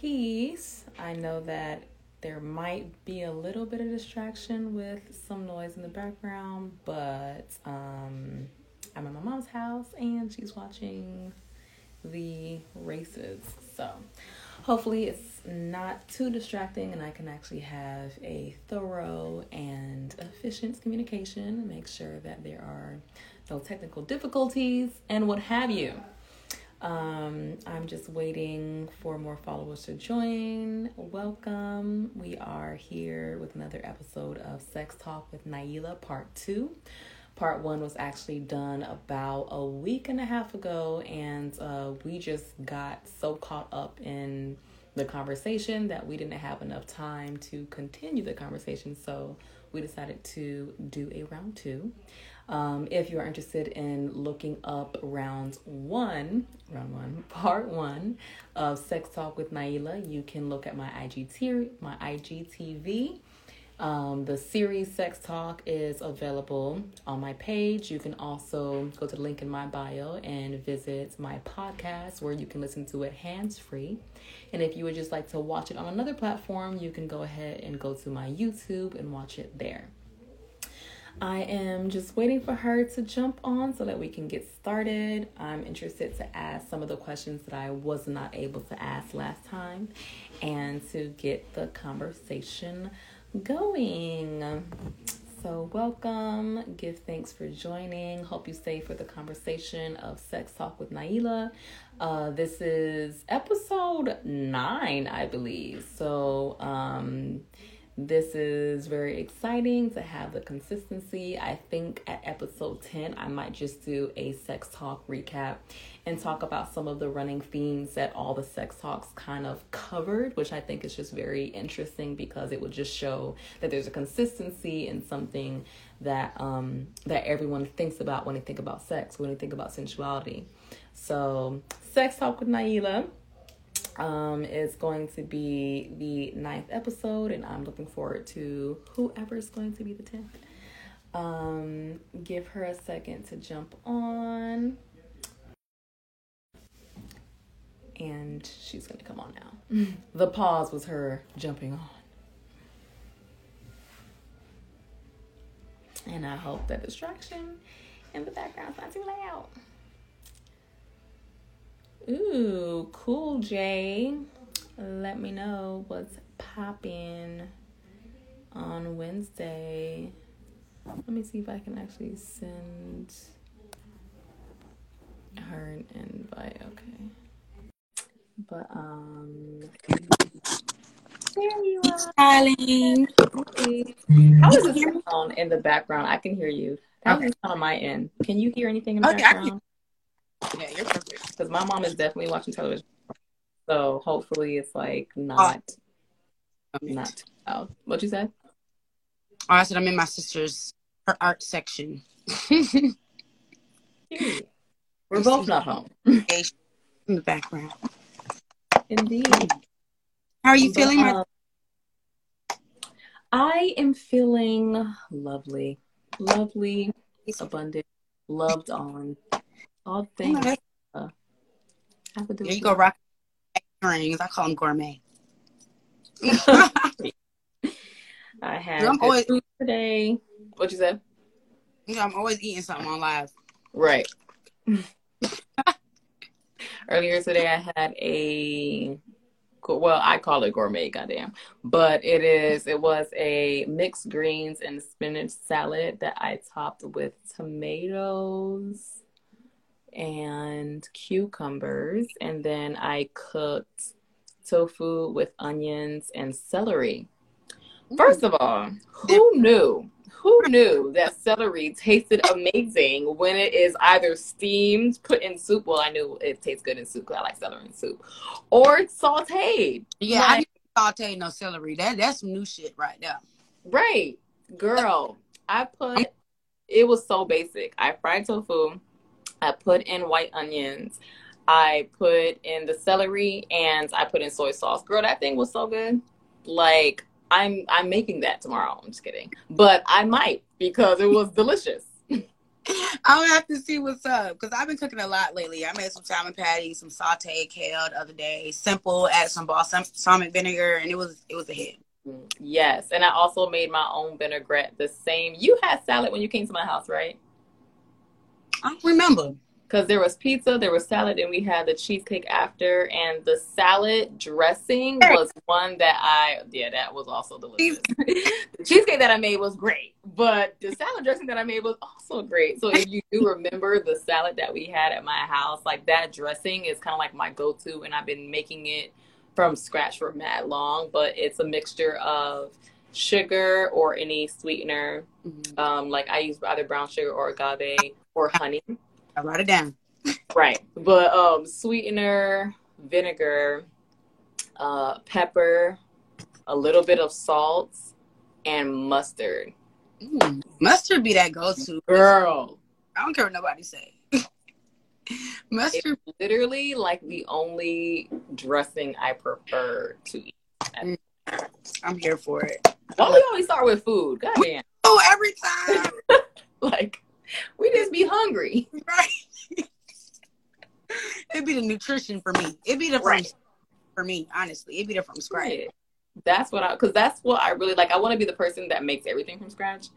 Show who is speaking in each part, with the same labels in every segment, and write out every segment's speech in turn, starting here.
Speaker 1: peace. I know that there might be a little bit of distraction with some noise in the background, but um, I'm at my mom's house and she's watching the races. So hopefully it's not too distracting and I can actually have a thorough and efficient communication, make sure that there are no technical difficulties and what have you. Um, I'm just waiting for more followers to join. Welcome. We are here with another episode of Sex Talk with Nailah, part two. Part one was actually done about a week and a half ago, and uh, we just got so caught up in the conversation that we didn't have enough time to continue the conversation. So we decided to do a round two. Um, if you are interested in looking up round one, round one, part one of Sex Talk with Nailah, you can look at my IGT, my IGTV. Um, the series Sex Talk is available on my page. You can also go to the link in my bio and visit my podcast where you can listen to it hands free. And if you would just like to watch it on another platform, you can go ahead and go to my YouTube and watch it there. I am just waiting for her to jump on so that we can get started. I'm interested to ask some of the questions that I was not able to ask last time and to get the conversation going. So, welcome. Give thanks for joining. Hope you stay for the conversation of Sex Talk with Nailah. Uh, this is episode nine, I believe. So, um, this is very exciting to have the consistency. I think at episode 10, I might just do a sex talk recap and talk about some of the running themes that all the sex talks kind of covered, which I think is just very interesting because it would just show that there's a consistency in something that um that everyone thinks about when they think about sex, when they think about sensuality. So, sex talk with Nailah um, is going to be the ninth episode, and I'm looking forward to whoever is going to be the tenth. Um, give her a second to jump on, and she's gonna come on now. the pause was her jumping on. And I hope that distraction in the background's not too loud. Ooh, cool, Jay. Let me know what's popping on Wednesday. Let me see if I can actually send her an invite. Okay. But, um, there you are.
Speaker 2: Styling.
Speaker 1: How is this sound in the background? I can hear you. How okay. is it on my end? Can you hear anything in the okay, background?
Speaker 2: Yeah, you're perfect.
Speaker 1: Because my mom is definitely watching television. So hopefully it's like not oh. not oh what you said?
Speaker 2: Oh, I said I'm in my sister's her art section.
Speaker 1: We're both not home.
Speaker 2: In the background.
Speaker 1: Indeed.
Speaker 2: How are you but, feeling?
Speaker 1: Uh, I am feeling lovely. Lovely, abundant, loved on. All things. uh,
Speaker 2: there you go, rock rings. I call them gourmet.
Speaker 1: I had I'm always, today. What you said?
Speaker 2: Yeah, I'm always eating something on live.
Speaker 1: Right. Earlier today, I had a well, I call it gourmet, goddamn, but it is. It was a mixed greens and spinach salad that I topped with tomatoes and cucumbers. And then I cooked tofu with onions and celery. First of all, who knew? Who knew that celery tasted amazing when it is either steamed, put in soup? Well, I knew it tastes good in soup because I like celery in soup, or sauteed.
Speaker 2: Yeah, like, I didn't saute no celery. That that's new shit right there.
Speaker 1: Right, girl. I put it was so basic. I fried tofu. I put in white onions. I put in the celery and I put in soy sauce. Girl, that thing was so good. Like I'm I'm making that tomorrow. I'm just kidding. But I might because it was delicious.
Speaker 2: I'll have to see what's up because I've been cooking a lot lately. I made some salmon patties, some sauteed kale the other day. Simple, add some balsamic vinegar, and it was it was a hit.
Speaker 1: Mm, yes, and I also made my own vinaigrette. The same. You had salad when you came to my house, right?
Speaker 2: I don't remember
Speaker 1: because there was pizza, there was salad, and we had the cheesecake after. And the salad dressing was one that I, yeah, that was also delicious. the cheesecake that I made was great, but the salad dressing that I made was also great. So if you do remember the salad that we had at my house, like that dressing is kind of like my go to, and I've been making it from scratch for mad long, but it's a mixture of sugar or any sweetener. Mm-hmm. Um, like I use either brown sugar or agave or honey.
Speaker 2: I write it down.
Speaker 1: right. But um sweetener, vinegar, uh, pepper, a little bit of salt, and mustard.
Speaker 2: Mm, mustard be that go to.
Speaker 1: Girl.
Speaker 2: I don't care what nobody say. mustard
Speaker 1: it's literally like the only dressing I prefer to eat. Mm,
Speaker 2: I'm here for it.
Speaker 1: Why we always start with food? God damn.
Speaker 2: Oh, every time.
Speaker 1: like we just be hungry.
Speaker 2: Right. It'd be the nutrition for me. It'd be the right. from for me, honestly. It'd be the from scratch. Right.
Speaker 1: That's what I because that's what I really like. I want to be the person that makes everything from scratch.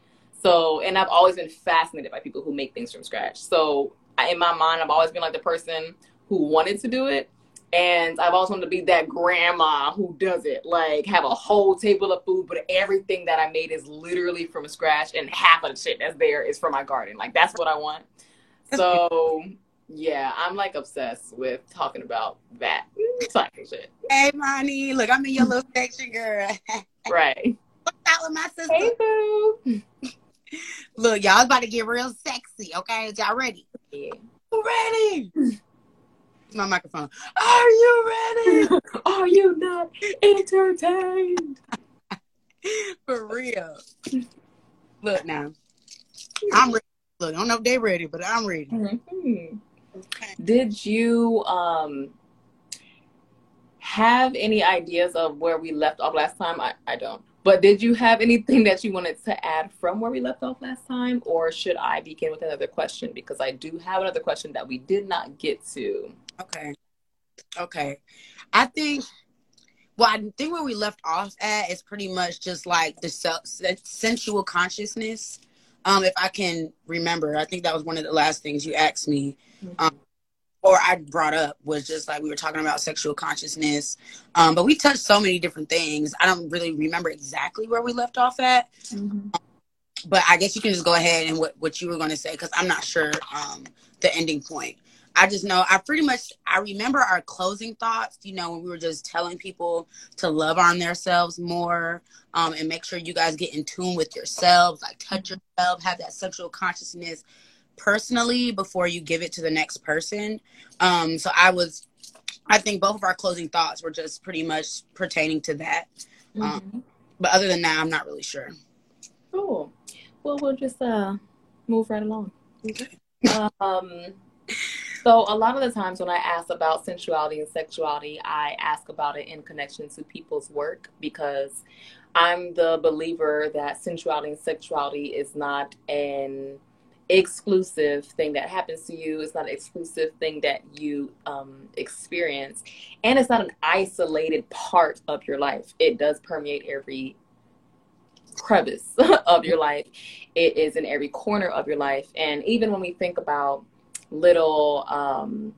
Speaker 1: So, and I've always been fascinated by people who make things from scratch. So, in my mind, I've always been like the person who wanted to do it and I've also wanted to be that grandma who does it, like have a whole table of food, but everything that I made is literally from scratch, and half of the shit that's there is from my garden. Like that's what I want. So yeah, I'm like obsessed with talking about that type of shit.
Speaker 2: Hey, Monty, look, I'm in your little section, girl.
Speaker 1: right.
Speaker 2: What's out with my sister?
Speaker 1: Hey, boo.
Speaker 2: look, y'all about to get real sexy. Okay, y'all ready?
Speaker 1: Yeah.
Speaker 2: Ready my microphone. Are you ready?
Speaker 1: Are you not entertained?
Speaker 2: For real. Look now. I'm ready. Look, I don't know if they're ready, but I'm ready.
Speaker 1: Mm-hmm. Okay. Did you um have any ideas of where we left off last time? I, I don't. But did you have anything that you wanted to add from where we left off last time? Or should I begin with another question? Because I do have another question that we did not get to.
Speaker 2: Okay. Okay. I think well, I think where we left off at is pretty much just like the sensual consciousness. Um, if I can remember, I think that was one of the last things you asked me, mm-hmm. um, or I brought up was just like we were talking about sexual consciousness. Um, but we touched so many different things. I don't really remember exactly where we left off at. Mm-hmm. but I guess you can just go ahead and what, what you were going to say because I'm not sure um, the ending point. I just know I pretty much I remember our closing thoughts, you know, when we were just telling people to love on themselves more, um, and make sure you guys get in tune with yourselves, like touch yourself, have that sexual consciousness personally before you give it to the next person. Um, so I was I think both of our closing thoughts were just pretty much pertaining to that. Um, mm-hmm. Um, but other than that, I'm not really sure.
Speaker 1: Cool. Well, we'll just uh, move right along.
Speaker 2: Okay.
Speaker 1: um, so a lot of the times when I ask about sensuality and sexuality, I ask about it in connection to people's work because I'm the believer that sensuality and sexuality is not an exclusive thing that happens to you. It's not an exclusive thing that you um, experience. And it's not an isolated part of your life. It does permeate every crevice of your life. It is in every corner of your life. And even when we think about little um,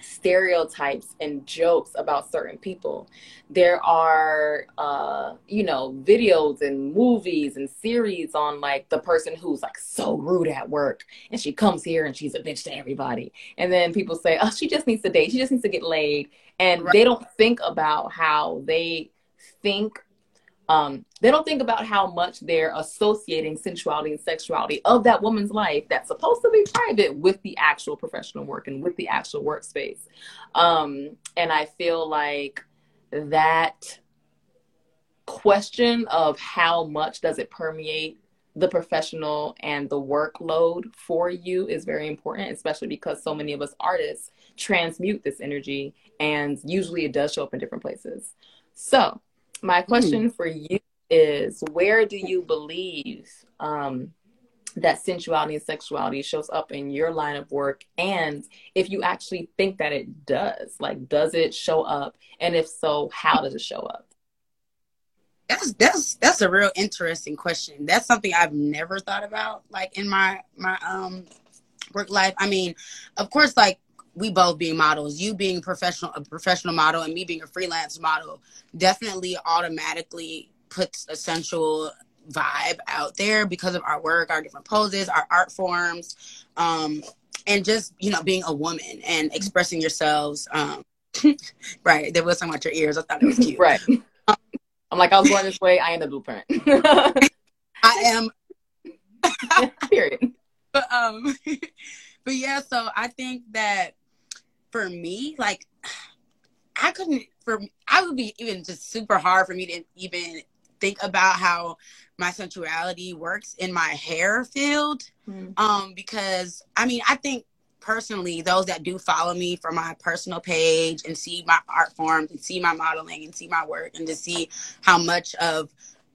Speaker 1: stereotypes and jokes about certain people. There are, uh, you know, videos and movies and series on like the person who's like so rude at work and she comes here and she's a bitch to everybody. And then people say, oh, she just needs to date. She just needs to get laid. And right. they don't think about how they think um, they don't think about how much they're associating sensuality and sexuality of that woman's life that's supposed to be private with the actual professional work and with the actual workspace. Um, and I feel like that question of how much does it permeate the professional and the workload for you is very important, especially because so many of us artists transmute this energy and usually it does show up in different places. So, my question mm. for you is where do you believe um, that sensuality and sexuality shows up in your line of work? And if you actually think that it does like does it show up? And if so how does it show up?
Speaker 2: That's that's that's a real interesting question. That's something i've never thought about like in my my um work life. I mean of course like we both being models you being professional a professional model and me being a freelance model definitely automatically puts a sensual vibe out there because of our work, our different poses, our art forms, um, and just you know being a woman and expressing yourselves. Um, right, there was something about your ears. I thought it was cute.
Speaker 1: right. Um, I'm like I was going this way. I am the blueprint.
Speaker 2: I am.
Speaker 1: Period.
Speaker 2: But um, but yeah. So I think that for me, like I couldn't for I would be even just super hard for me to even think about how my sensuality works in my hair field. Mm. Um, because I mean, I think personally, those that do follow me for my personal page and see my art forms and see my modeling and see my work and to see how much of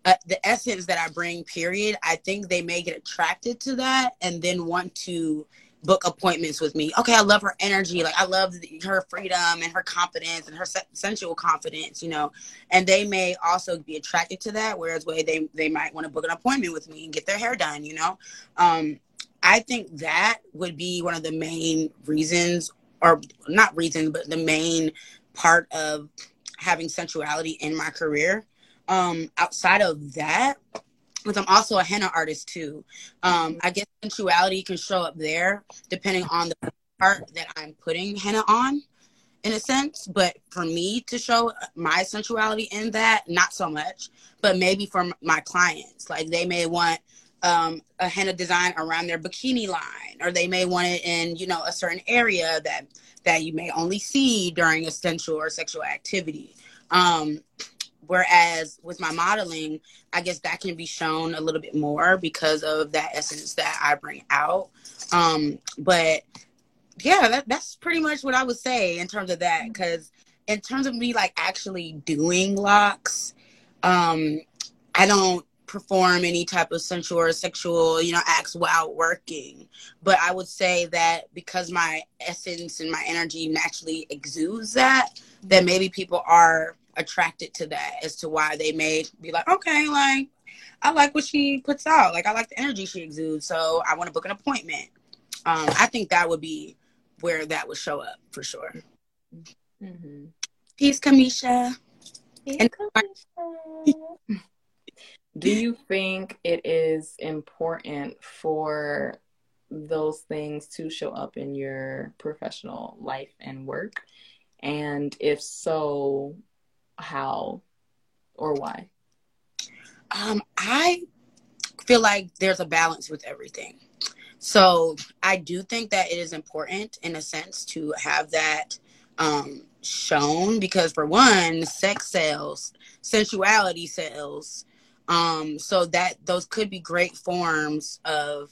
Speaker 2: uh, the essence that I bring, period, I think they may get attracted to that and then want to book appointments with me. Okay, I love her energy. Like I love her freedom and her confidence and her sensual confidence, you know. And they may also be attracted to that whereas way they they might want to book an appointment with me and get their hair done, you know. Um I think that would be one of the main reasons or not reasons but the main part of having sensuality in my career. Um outside of that, because I'm also a henna artist too. Um, I guess sensuality can show up there depending on the part that I'm putting henna on, in a sense. But for me to show my sensuality in that, not so much. But maybe for my clients, like they may want um, a henna design around their bikini line, or they may want it in you know a certain area that that you may only see during a sensual or sexual activity. Um, Whereas with my modeling, I guess that can be shown a little bit more because of that essence that I bring out. Um, but yeah, that, that's pretty much what I would say in terms of that. Because in terms of me like actually doing locks, um, I don't perform any type of sensual or sexual, you know, acts while working. But I would say that because my essence and my energy naturally exudes that, that maybe people are attracted to that as to why they may be like, okay, like I like what she puts out. Like I like the energy she exudes. So I want to book an appointment. Um, I think that would be where that would show up for sure. Mm-hmm. Peace, Kamisha. Peace, and-
Speaker 1: Kamisha. Do you think it is important for those things to show up in your professional life and work? And if so, how or why?
Speaker 2: Um, I feel like there's a balance with everything. So I do think that it is important in a sense to have that um, shown because for one, sex sells, sensuality sells. Um, so that those could be great forms of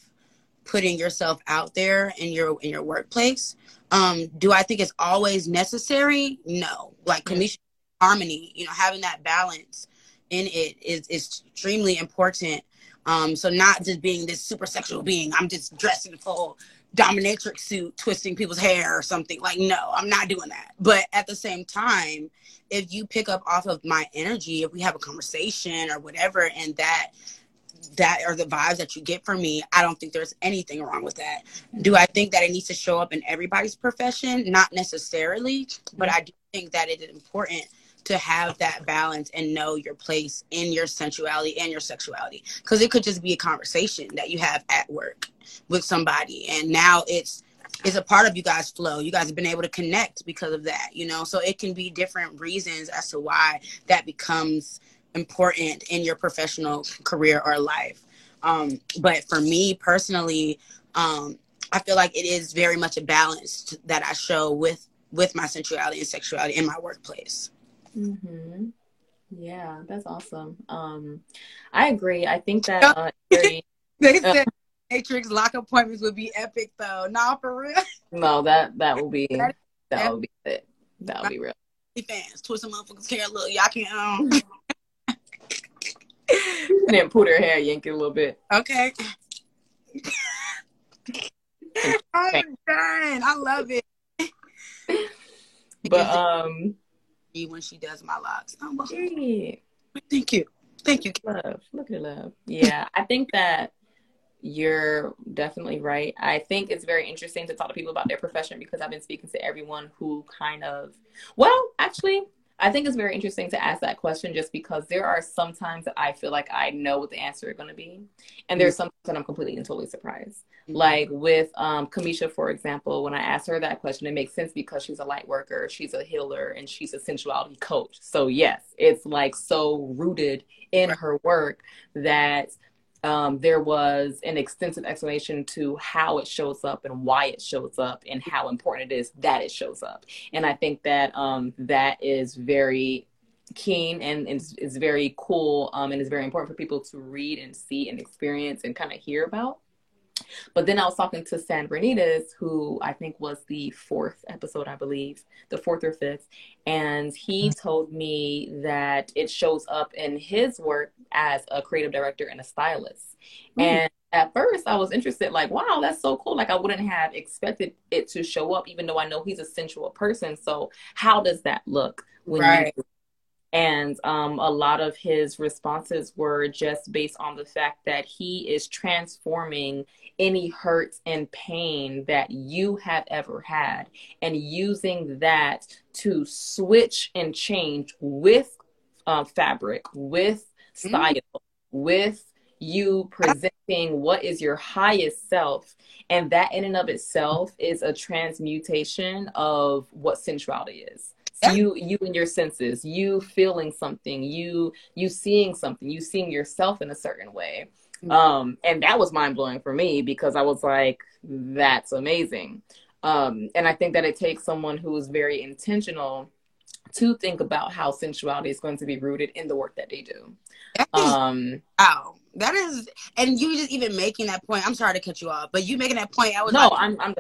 Speaker 2: putting yourself out there in your in your workplace. Um, do I think it's always necessary? No. Like Kamisha harmony you know having that balance in it is, is extremely important. Um so not just being this super sexual being i'm just dressed in a full dominatrix suit twisting people's hair or something. Like no i'm not doing that. But at the same time if you pick up off of my energy if we have a conversation or whatever and that that are the vibes that you get from me i don't think there's anything wrong with that. Do i think that it needs to show up in everybody's profession? Not necessarily but i do think that it is important to have that balance and know your place in your sensuality and your sexuality. Because it could just be a conversation that you have at work with somebody and now it's it's a part of you guys flow. You guys have been able to connect because of that you know? So it can be different reasons as to why that becomes important in your professional career or life. Um, but for me personally um, i feel like it is very much a balance that i show with with my sensuality and sexuality in my workplace
Speaker 1: Mm-hmm. Yeah, that's awesome. Um, I agree. I think that uh, very,
Speaker 2: they uh, said Matrix lock appointments would be epic, though. Nah, for real.
Speaker 1: No, that that will be that, that will be it. That will be real.
Speaker 2: Fans, twist some motherfuckers hair. Look, y'all can um.
Speaker 1: and then put her hair, yank it a little bit.
Speaker 2: Okay. I'm done. I love it.
Speaker 1: But um,
Speaker 2: when she does my locks, oh, well, thank you, thank you.
Speaker 1: Love, look at love. Yeah, I think that you're definitely right. I think it's very interesting to talk to people about their profession because I've been speaking to everyone who kind of, well, actually, I think it's very interesting to ask that question just because there are some times that I feel like I know what the answer is going to be. And there's some that I'm completely and totally surprised. Mm-hmm. Like with um, Kamisha, for example, when I asked her that question, it makes sense because she's a light worker, she's a healer, and she's a sensuality coach. So, yes, it's like so rooted in her work that um, there was an extensive explanation to how it shows up and why it shows up and how important it is that it shows up. And I think that um, that is very keen and is, is very cool um, and is very important for people to read and see and experience and kind of hear about. But then I was talking to San Bernitas, who I think was the fourth episode, I believe, the fourth or fifth. And he mm-hmm. told me that it shows up in his work as a creative director and a stylist. Mm. And at first I was interested, like, wow, that's so cool. Like I wouldn't have expected it to show up, even though I know he's a sensual person. So how does that look when right. you and um, a lot of his responses were just based on the fact that he is transforming any hurt and pain that you have ever had and using that to switch and change with uh, fabric, with mm. style, mm. with you presenting what is your highest self. And that in and of itself is a transmutation of what sensuality is you you and your senses. You feeling something. You you seeing something. You seeing yourself in a certain way. Mm-hmm. um and that was mind-blowing for me because i was like that's amazing. Um and i think that it takes someone who is very intentional to think about how sensuality is going to be rooted in the work that they do. Um
Speaker 2: wow. That is and you just even making that point i'm sorry to cut you off but you making that point i was
Speaker 1: no
Speaker 2: like,
Speaker 1: i'm i'm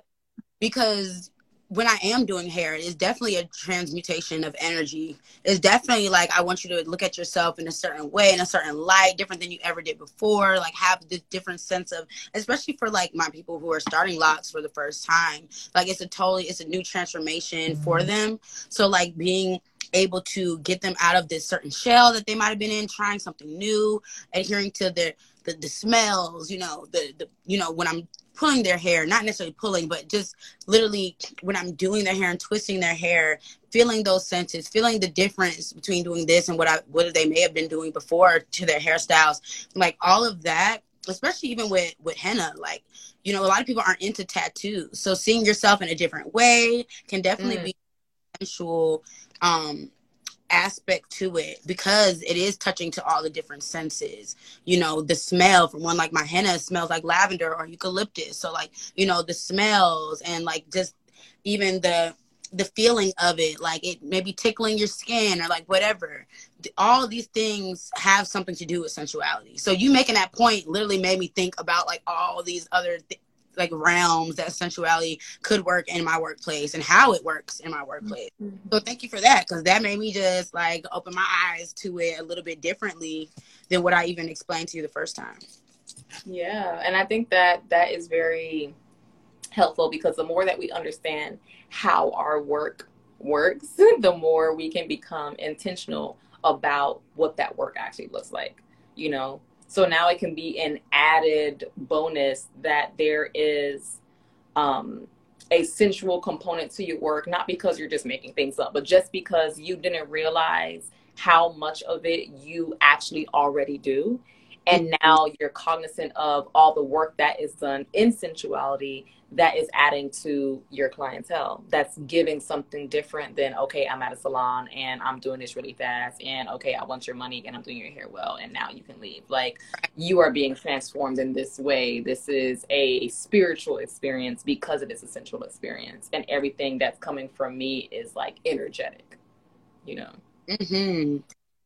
Speaker 2: because when I am doing hair, it's definitely a transmutation of energy. It's definitely like I want you to look at yourself in a certain way, in a certain light, different than you ever did before. Like have this different sense of, especially for like my people who are starting locks for the first time. Like it's a totally, it's a new transformation mm-hmm. for them. So like being able to get them out of this certain shell that they might have been in, trying something new, adhering to their the, the smells, you know, the, the you know, when I'm pulling their hair, not necessarily pulling, but just literally when I'm doing their hair and twisting their hair, feeling those senses, feeling the difference between doing this and what I what they may have been doing before to their hairstyles, like all of that, especially even with with henna, like you know, a lot of people aren't into tattoos, so seeing yourself in a different way can definitely mm. be sensual um aspect to it because it is touching to all the different senses. You know, the smell from one like my henna smells like lavender or eucalyptus. So like, you know, the smells and like just even the the feeling of it, like it maybe tickling your skin or like whatever. All these things have something to do with sensuality. So you making that point literally made me think about like all these other th- like realms that sensuality could work in my workplace and how it works in my workplace. Mm-hmm. So thank you for that because that made me just like open my eyes to it a little bit differently than what I even explained to you the first time.
Speaker 1: Yeah, and I think that that is very helpful because the more that we understand how our work works, the more we can become intentional about what that work actually looks like. You know, so now it can be an added bonus that there is um, a sensual component to your work, not because you're just making things up, but just because you didn't realize how much of it you actually already do. And mm-hmm. now you're cognizant of all the work that is done in sensuality that is adding to your clientele. That's giving something different than, okay, I'm at a salon and I'm doing this really fast. And okay, I want your money and I'm doing your hair well. And now you can leave. Like you are being transformed in this way. This is a spiritual experience because it is a sensual experience. And everything that's coming from me is like energetic, you know?
Speaker 2: Mm-hmm.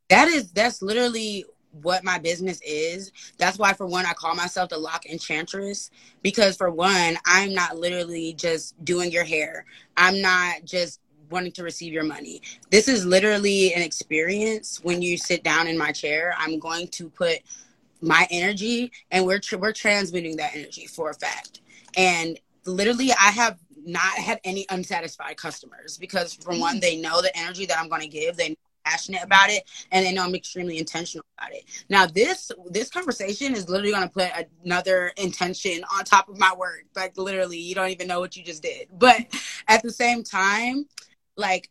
Speaker 2: That is, that's literally what my business is. That's why, for one, I call myself the Lock Enchantress because, for one, I'm not literally just doing your hair. I'm not just wanting to receive your money. This is literally an experience when you sit down in my chair. I'm going to put my energy and we're tr- we're transmitting that energy for a fact and literally i have not had any unsatisfied customers because for one mm. they know the energy that i'm going to give they passionate about it and they know i'm extremely intentional about it. Now this this conversation is literally going to put another intention on top of my word like literally you don't even know what you just did. But at the same time like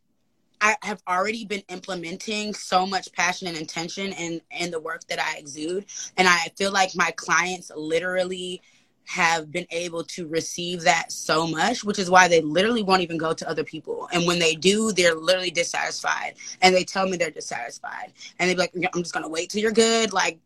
Speaker 2: I have already been implementing so much passion and intention in in the work that I exude, and I feel like my clients literally have been able to receive that so much, which is why they literally won't even go to other people. And when they do, they're literally dissatisfied, and they tell me they're dissatisfied, and they be like, "I'm just gonna wait till you're good," like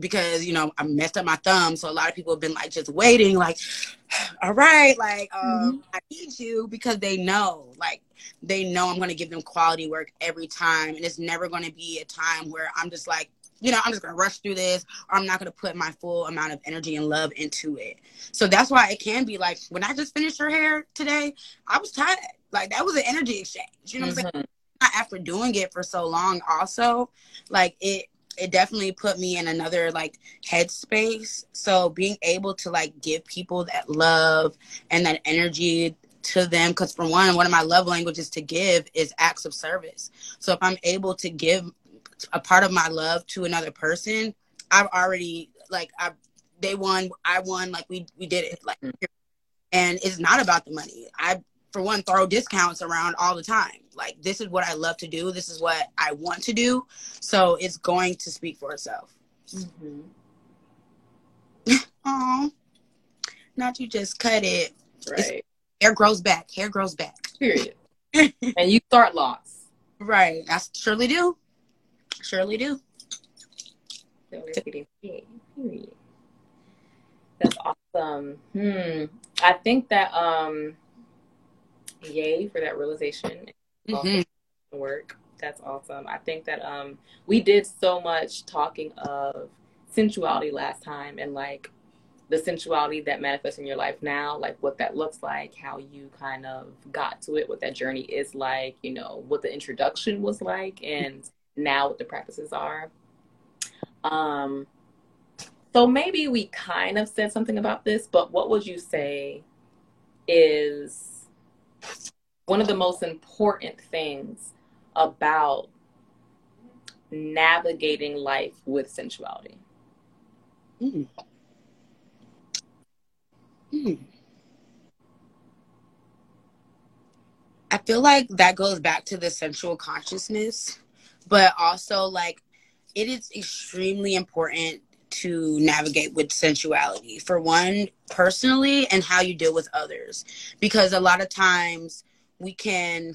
Speaker 2: because you know I messed up my thumb, so a lot of people have been like just waiting, like, "All right, like um, mm-hmm. I need you," because they know, like they know I'm going to give them quality work every time. And it's never going to be a time where I'm just like, you know, I'm just to rush through this or I'm not to put my full amount of energy and love into it. So that's why it can be like when I just finished her hair today, I was tired. Like that was an energy exchange. You know what mm-hmm. I'm saying? After doing it for so long, also, like it, it definitely put me in another like headspace. So being able to like give people that love and that energy to them because for one one of my love languages to give is acts of service so if i'm able to give a part of my love to another person i've already like i they won i won like we we did it like and it's not about the money i for one throw discounts around all the time like this is what i love to do this is what i want to do so it's going to speak for itself mm-hmm. oh not you just cut it right it's hair grows back. Hair grows back.
Speaker 1: Period. and you start loss.
Speaker 2: Right. I surely do. Surely do.
Speaker 1: Period. That's awesome. Hmm. I think that um yay for that realization. Mm-hmm. Work. That's awesome. I think that um we did so much talking of sensuality last time and like the sensuality that manifests in your life now, like what that looks like, how you kind of got to it, what that journey is like, you know, what the introduction was like, and now what the practices are. Um, so maybe we kind of said something about this, but what would you say is one of the most important things about navigating life with sensuality? Mm.
Speaker 2: I feel like that goes back to the sensual consciousness, but also like it is extremely important to navigate with sensuality for one personally and how you deal with others because a lot of times we can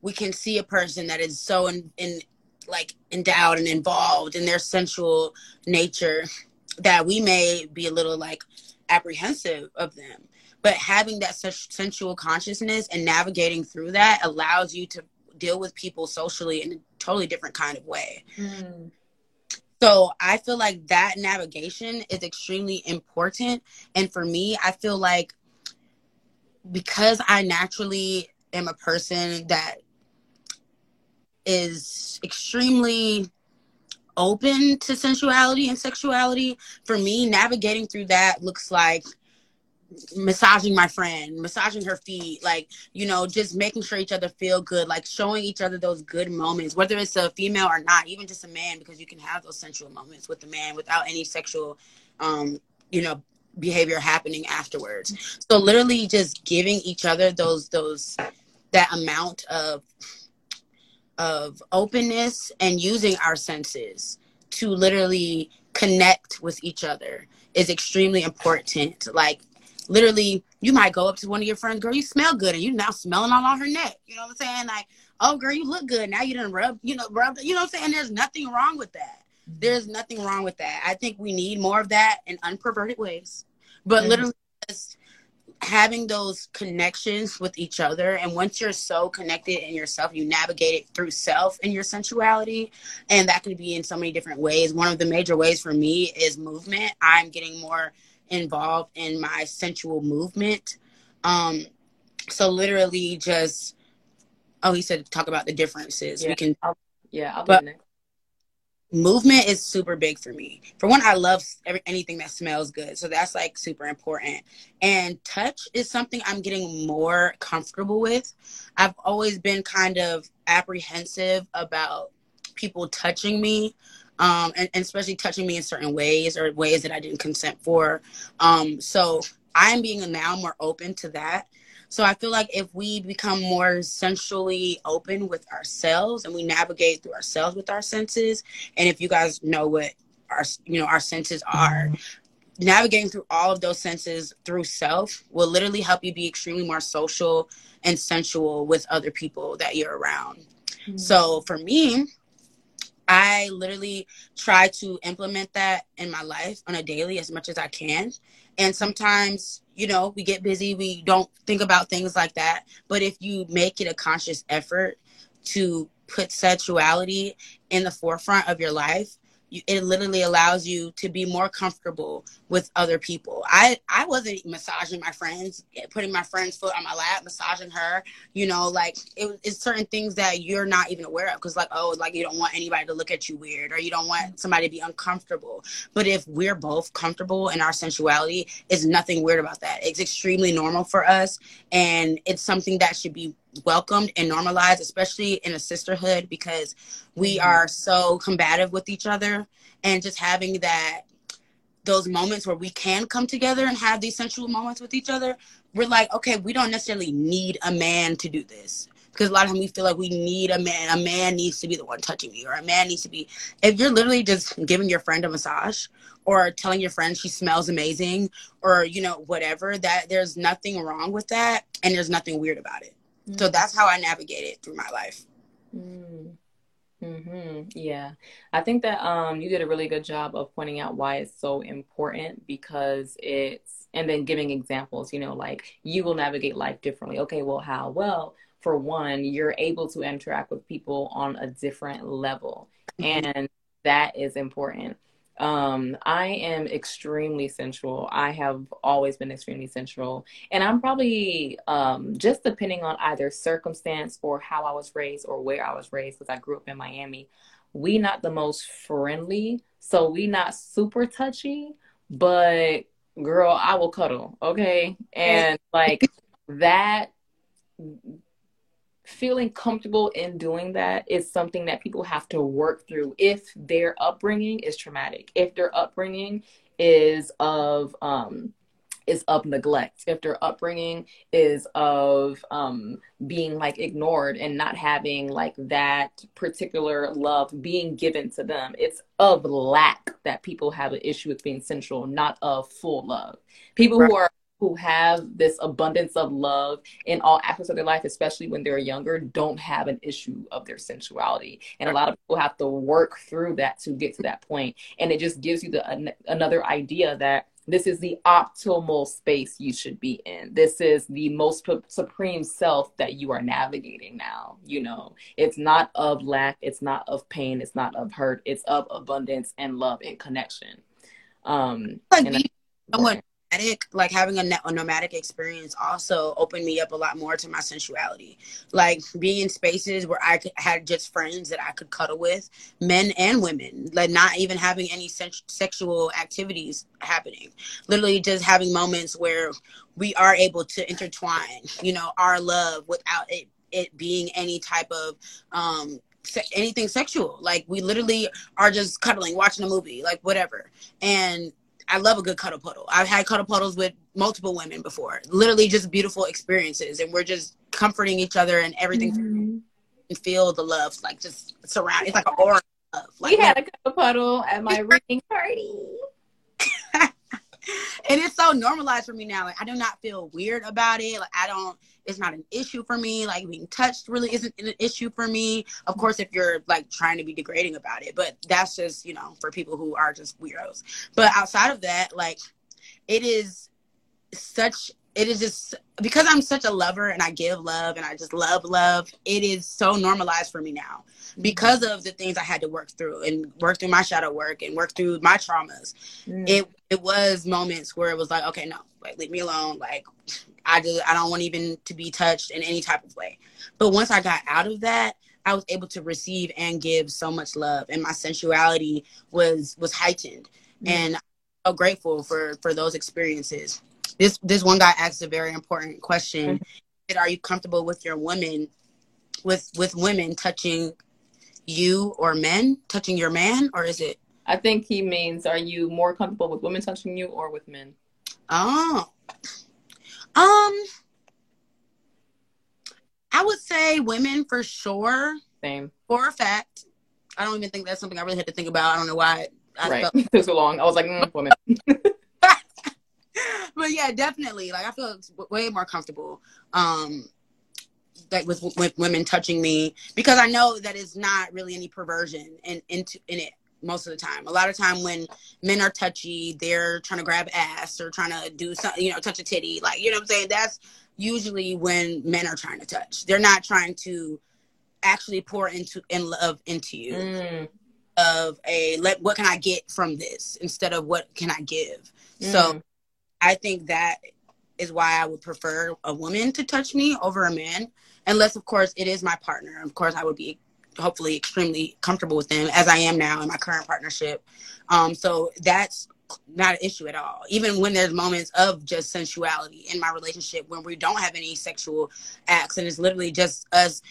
Speaker 2: we can see a person that is so in, in like endowed and involved in their sensual nature that we may be a little like apprehensive of them. But having that such sensual consciousness and navigating through that allows you to deal with people socially in a totally different kind of way. Mm. So I feel like that navigation is extremely important. And for me, I feel like because I naturally am a person that is extremely open to sensuality and sexuality, for me, navigating through that looks like massaging my friend, massaging her feet, like, you know, just making sure each other feel good, like showing each other those good moments, whether it's a female or not, even just a man, because you can have those sensual moments with a man without any sexual, um, you know, behavior happening afterwards. So literally just giving each other those, those, that amount of of openness and using our senses to literally connect with each other is extremely important. Like literally, you might go up to one of your friends, girl, you smell good, and you now smelling all on her neck. You know what I'm saying? Like, oh girl, you look good. Now you didn't rub, you know, rub, you know what I'm saying? There's nothing wrong with that. Mm-hmm. There's nothing wrong with that. I think we need more of that in unperverted ways. But mm-hmm. literally just having those connections with each other and once you're so connected in yourself you navigate it through self and your sensuality and that can be in so many different ways one of the major ways for me is movement i'm getting more involved in my sensual movement um so literally just oh he said talk about the differences yeah. we can
Speaker 1: I'll, yeah I'll but,
Speaker 2: movement is super big for me. For one, I love every, anything that smells good. So that's like super important. And touch is something I'm getting more comfortable with. I've always been kind of apprehensive about people touching me. Um, and, and especially touching me in certain ways or ways that I didn't consent for. Um, so I'm being now more open to that. So I feel like if we become more sensually open with ourselves and we navigate through ourselves with our senses, and if you guys know what our you know our senses are, navigating through all of those senses through self will literally help you be extremely more social and sensual with other people that you're around. Mm-hmm. So for me, I literally try to implement that in my life on a daily as much as I can. And sometimes, you know, we get busy, we don't think about things like that. But if you make it a conscious effort to put sexuality in the forefront of your life, it literally allows you to be more comfortable with other people. I I wasn't massaging my friends, eh, putting my friend's foot on my lap, massaging her. You know, like it, it's certain things that you're not even aware of because like oh like you don't want anybody to look at you weird or you don't want somebody to be uncomfortable. But if we're both comfortable in our sensuality, it's nothing weird about that. It's extremely normal for us, and it's something that should be welcomed and normalized, especially in a sisterhood, because we mm-hmm. are so combative with each other. And just having that, those moments where we can come together and have these sensual moments with each other, we're like, okay, we don't necessarily need a man to do this. Because a lot of times we feel like we need a man. A man needs to be the one touching me, or a man needs to be. If you're literally just giving your friend a massage, or telling your friend she smells amazing, or you know whatever, that there's nothing wrong with that, and there's nothing weird about it. Mm-hmm. So that's how I navigated through my life.
Speaker 1: Mm. Hmm. Yeah, I think that um you did a really good job of pointing out why it's so important because it's and then giving examples. You know, like you will navigate life differently. Okay, well, how? Well, for one, you're able to interact with people on a different level, mm-hmm. and that is important. Um, I am extremely sensual. I have always been extremely sensual. And I'm probably um, just depending on either circumstance or how I was raised or where I was raised, because I grew up in Miami. We not the most friendly, so we not super touchy, but girl, I will cuddle, okay? And like that feeling comfortable in doing that is something that people have to work through if their upbringing is traumatic if their upbringing is of um is of neglect if their upbringing is of um being like ignored and not having like that particular love being given to them it's of lack that people have an issue with being sensual not of full love people right. who are who have this abundance of love in all aspects of their life, especially when they're younger, don't have an issue of their sensuality. And a lot of people have to work through that to get to that point. And it just gives you the an, another idea that this is the optimal space you should be in. This is the most supreme self that you are navigating now. You know, it's not of lack, it's not of pain, it's not of hurt, it's of abundance and love and connection. Um,
Speaker 2: like and someone nomadic, like having a, a nomadic experience also opened me up a lot more to my sensuality. Like being in spaces where I could, had just friends that I could cuddle with, men and women, like not even having any se- sexual activities happening. Literally just having moments where we are able to intertwine, you know, our love without it, it being any type of, um, se- anything sexual. Like we literally are just cuddling, watching a movie, like whatever. And I love a good cuddle puddle. I've had cuddle puddles with multiple women before. Literally just beautiful experiences. And we're just comforting each other and everything mm-hmm. and feel the love like just surround it's like an aura of love.
Speaker 1: Like, we had a cuddle puddle at my ring party.
Speaker 2: And it's so normalized for me now. Like I do not feel weird about it. Like I don't it's not an issue for me. Like being touched really isn't an issue for me. Of course, if you're like trying to be degrading about it, but that's just, you know, for people who are just weirdos. But outside of that, like it is such it is just because I'm such a lover and I give love and I just love love, it is so normalized for me now because of the things I had to work through and work through my shadow work and work through my traumas. Mm. It it was moments where it was like, okay, no, like leave me alone. Like I just I don't want even to be touched in any type of way. But once I got out of that, I was able to receive and give so much love, and my sensuality was was heightened. Mm-hmm. And I'm so grateful for for those experiences. This this one guy asked a very important question: mm-hmm. Are you comfortable with your women, with with women touching you or men touching your man, or is it?
Speaker 1: I think he means: Are you more comfortable with women touching you or with men?
Speaker 2: Oh, um, I would say women for sure.
Speaker 1: Same.
Speaker 2: For a fact. I don't even think that's something I really had to think about. I don't know why. I
Speaker 1: right. Felt- took so long. I was like, mm, women.
Speaker 2: but yeah, definitely. Like I feel way more comfortable. Um, like with with women touching me because I know that it's not really any perversion in into in it most of the time. A lot of time when men are touchy, they're trying to grab ass or trying to do something, you know, touch a titty. Like, you know what I'm saying? That's usually when men are trying to touch. They're not trying to actually pour into in love into you. Mm. Of a let what can I get from this instead of what can I give. Mm. So I think that is why I would prefer a woman to touch me over a man. Unless of course it is my partner. Of course I would be hopefully extremely comfortable with them as I am now in my current partnership. Um, so that's not an issue at all. Even when there's moments of just sensuality in my relationship when we don't have any sexual acts and it's literally just us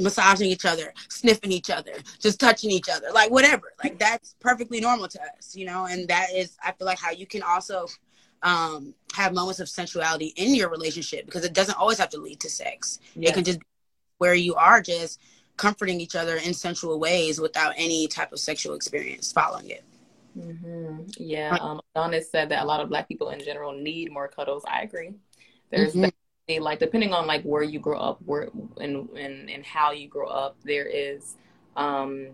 Speaker 2: massaging each other, sniffing each other, just touching each other, like whatever. Like that's perfectly normal to us, you know, and that is I feel like how you can also um have moments of sensuality in your relationship because it doesn't always have to lead to sex. Yeah. It can just where you are just comforting each other in sensual ways without any type of sexual experience following it.
Speaker 1: Mm-hmm. Yeah, um, Adonis said that a lot of Black people in general need more cuddles. I agree. There's mm-hmm. like depending on like where you grow up, where and and and how you grow up, there is um,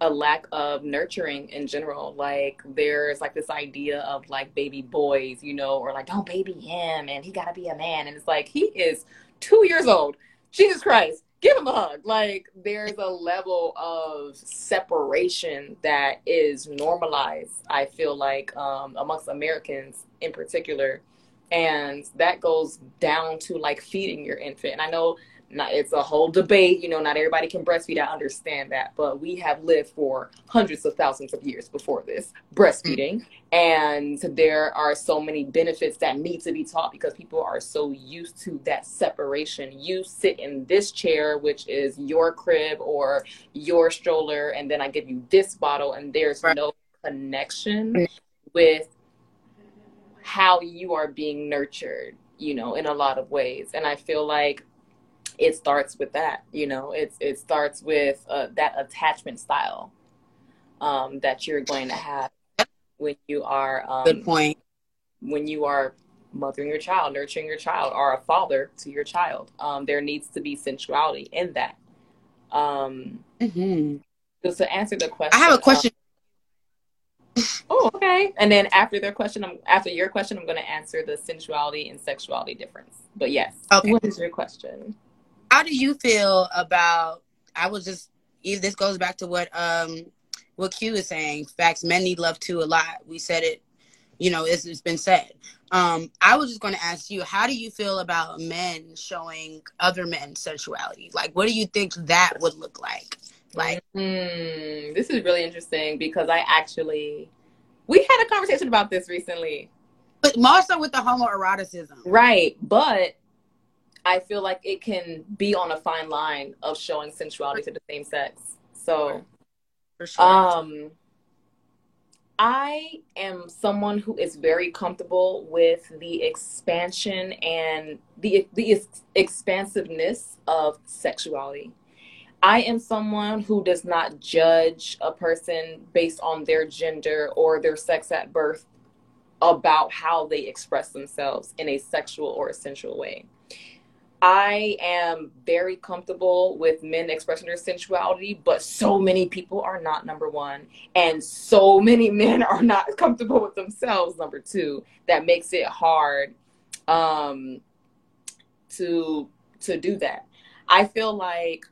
Speaker 1: a lack of nurturing in general. Like there's like this idea of like baby boys, you know, or like don't baby him and he got to be a man, and it's like he is two years old. Jesus Christ give him a hug. Like there's a level of separation that is normalized. I feel like um, amongst Americans in particular, and that goes down to like feeding your infant. And I know not, it's a whole debate. You know, not everybody can breastfeed. I understand that, but we have lived for hundreds of thousands of years before this breastfeeding, and there are so many benefits that need to be taught because people are so used to that separation. You sit in this chair, which is your crib or your stroller, and then I give you this bottle, and there's right. no connection with how you are being nurtured you know in a lot of ways and i feel like it starts with that you know? It's it starts with uh, that attachment style um, that you're going to have when you are um,
Speaker 2: good point.
Speaker 1: when you are mothering your child nurturing your child or a father to your child. Um, there needs to be sensuality in that. Um, mm-hmm. so to answer the question
Speaker 2: i have a question
Speaker 1: oh okay. And then after their question I'm, after your question i'm going to answer the sensuality and sexuality difference. But yes okay. what is your question
Speaker 2: how do you feel about? I was just. If this goes back to what um what Q is saying. Facts. Men need love too a lot. We said it. You know, it's, it's been said. Um, I was just going to ask you, how do you feel about men showing other men sexuality? Like, what do you think that would look like? Like,
Speaker 1: mm, this is really interesting because I actually we had a conversation about this recently.
Speaker 2: But more so with the homoeroticism.
Speaker 1: Right. But I feel like it can be on a fine line of showing sensuality to the same sex. So, for sure. Um, I am someone who is very comfortable with the expansion and the the expansiveness of sexuality. I am someone who does not judge a person based on their gender or their sex at birth about how they express themselves in a sexual or a sensual way. I am very comfortable with men expressing their sensuality, but so many people are not number one. And so many men are not comfortable with themselves, number two. That makes it hard um, to to do that. I feel like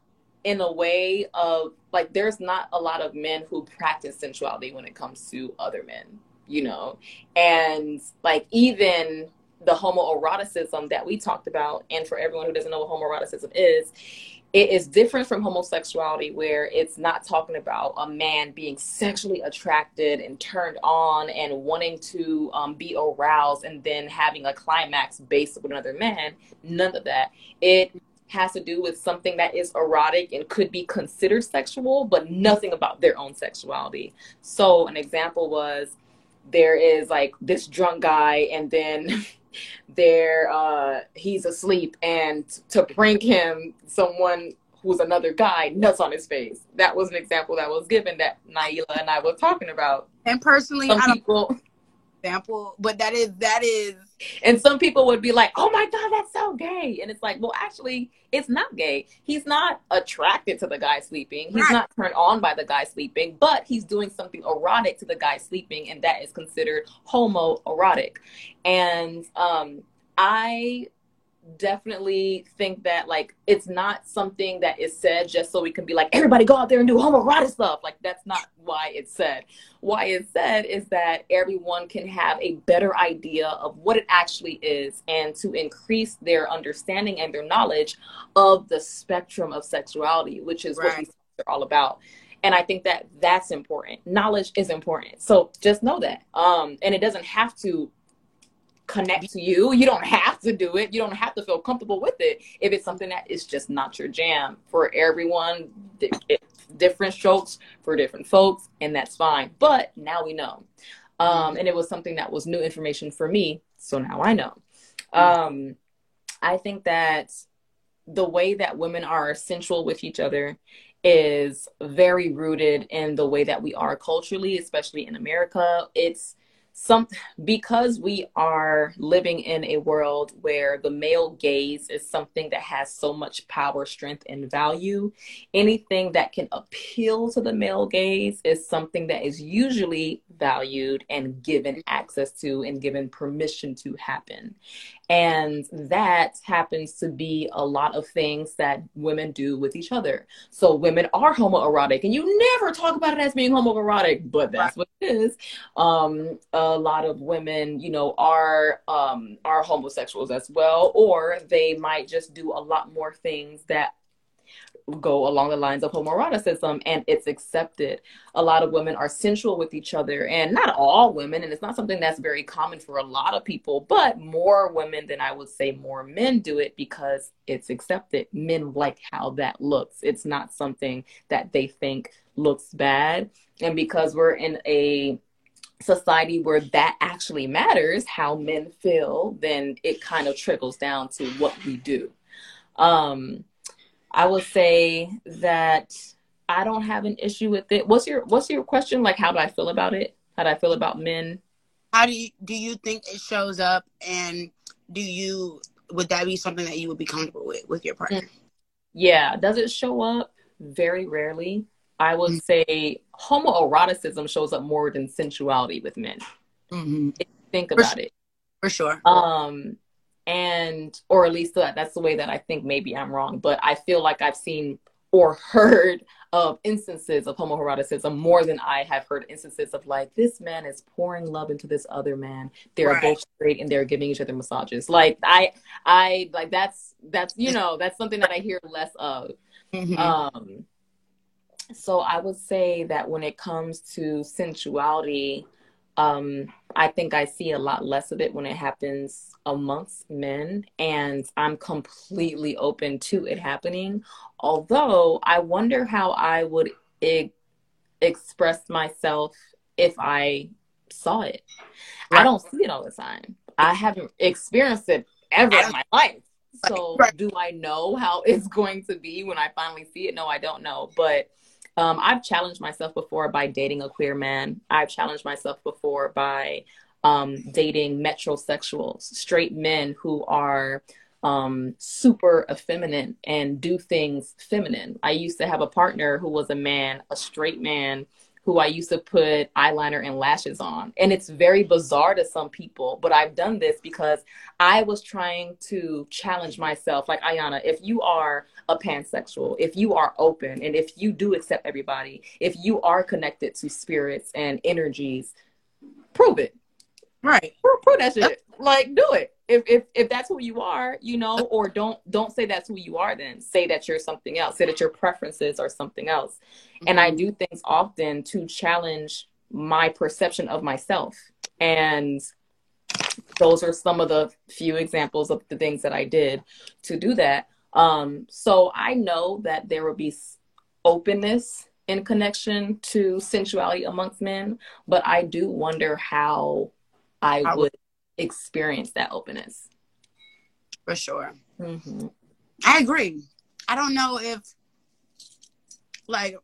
Speaker 1: in a way of like there's not a lot of men who practice sensuality when it comes to other men, you know. And like even the homoeroticism that we talked about, and for everyone who doesn't know what homoeroticism is, it is different from homosexuality where it's not talking about a man being sexually attracted and turned on and wanting to um, be aroused and then having a climax based with another man. None of that. It has to do with something that is erotic and could be considered sexual but nothing about their own sexuality. So an example was there is like this drunk guy and then there uh he's asleep and to prank him someone who's another guy nuts on his face. That was an example that was given that Nailah and i were talking about.
Speaker 2: And personally some i don't people example but that is that is
Speaker 1: and some people would be like, oh my God, that's so gay. And it's like, well, actually, it's not gay. He's not attracted to the guy sleeping. He's right. not turned on by the guy sleeping, but he's doing something erotic to the guy sleeping. And that is considered homoerotic. And um, I definitely think that like it's not something that is said just so we can be like everybody go out there and do homoerotic stuff. Like that's not why it's said. Why it's said is that everyone can have a better idea of what it actually is and to increase their understanding and their knowledge of the spectrum of sexuality which is right. what these are all about. And i think that that's important. Knowledge is important. So just know that. Um and it doesn't have to connect to you. You don't have to do it. You don't have to feel comfortable with it if it's something that is just not your jam. For everyone, different strokes for different folks, and that's fine. But now we know. Um, and it was something that was new information for me. So now I know. Um, I think that the way that women are sensual with each other is very rooted in the way that we are culturally, especially in America. It's some because we are living in a world where the male gaze is something that has so much power strength and value anything that can appeal to the male gaze is something that is usually valued and given access to and given permission to happen and that happens to be a lot of things that women do with each other. So women are homoerotic, and you never talk about it as being homoerotic, but that's what it is. Um, a lot of women, you know, are um, are homosexuals as well, or they might just do a lot more things that go along the lines of homoeroticism and it's accepted. A lot of women are sensual with each other, and not all women, and it's not something that's very common for a lot of people, but more women than I would say more men do it because it's accepted. Men like how that looks. It's not something that they think looks bad. And because we're in a society where that actually matters, how men feel, then it kind of trickles down to what we do. Um, I would say that I don't have an issue with it. What's your What's your question? Like, how do I feel about it? How do I feel about men?
Speaker 2: How do you do you think it shows up, and do you would that be something that you would be comfortable with with your partner? Mm.
Speaker 1: Yeah, does it show up? Very rarely. I would mm-hmm. say homoeroticism shows up more than sensuality with men. Mm-hmm. Think about
Speaker 2: For
Speaker 1: it.
Speaker 2: For sure.
Speaker 1: Um, and or at least that, that's the way that I think maybe I'm wrong, but I feel like I've seen or heard of instances of homoeroticism more than I have heard instances of like this man is pouring love into this other man. They're right. both straight and they're giving each other massages. Like I I like that's that's you know, that's something that I hear less of. Mm-hmm. Um so I would say that when it comes to sensuality, um, I think I see a lot less of it when it happens amongst men, and I'm completely open to it happening. Although I wonder how I would e- express myself if I saw it. Right. I don't see it all the time. I haven't experienced it ever in my life. So, right. do I know how it's going to be when I finally see it? No, I don't know. But um, I've challenged myself before by dating a queer man. I've challenged myself before by um, dating metrosexuals, straight men who are um, super effeminate and do things feminine. I used to have a partner who was a man, a straight man, who I used to put eyeliner and lashes on. And it's very bizarre to some people, but I've done this because I was trying to challenge myself. Like, Iyanna, if you are a pansexual, if you are open, and if you do accept everybody, if you are connected to spirits and energies, prove it.
Speaker 2: Right.
Speaker 1: Prove, prove that shit. Like, do it. If, if if that's who you are, you know, or don't don't say that's who you are then. Say that you're something else. Say that your preferences are something else. Mm-hmm. And I mm-hmm. do things often to challenge my perception of myself. And those are some of the few examples of the things that I did to do that. Um, so I know that there will be openness in connection to sensuality amongst men, but I do wonder how I would experience that openness.
Speaker 2: For sure. Mm-hmm. I agree. I don't know if, like,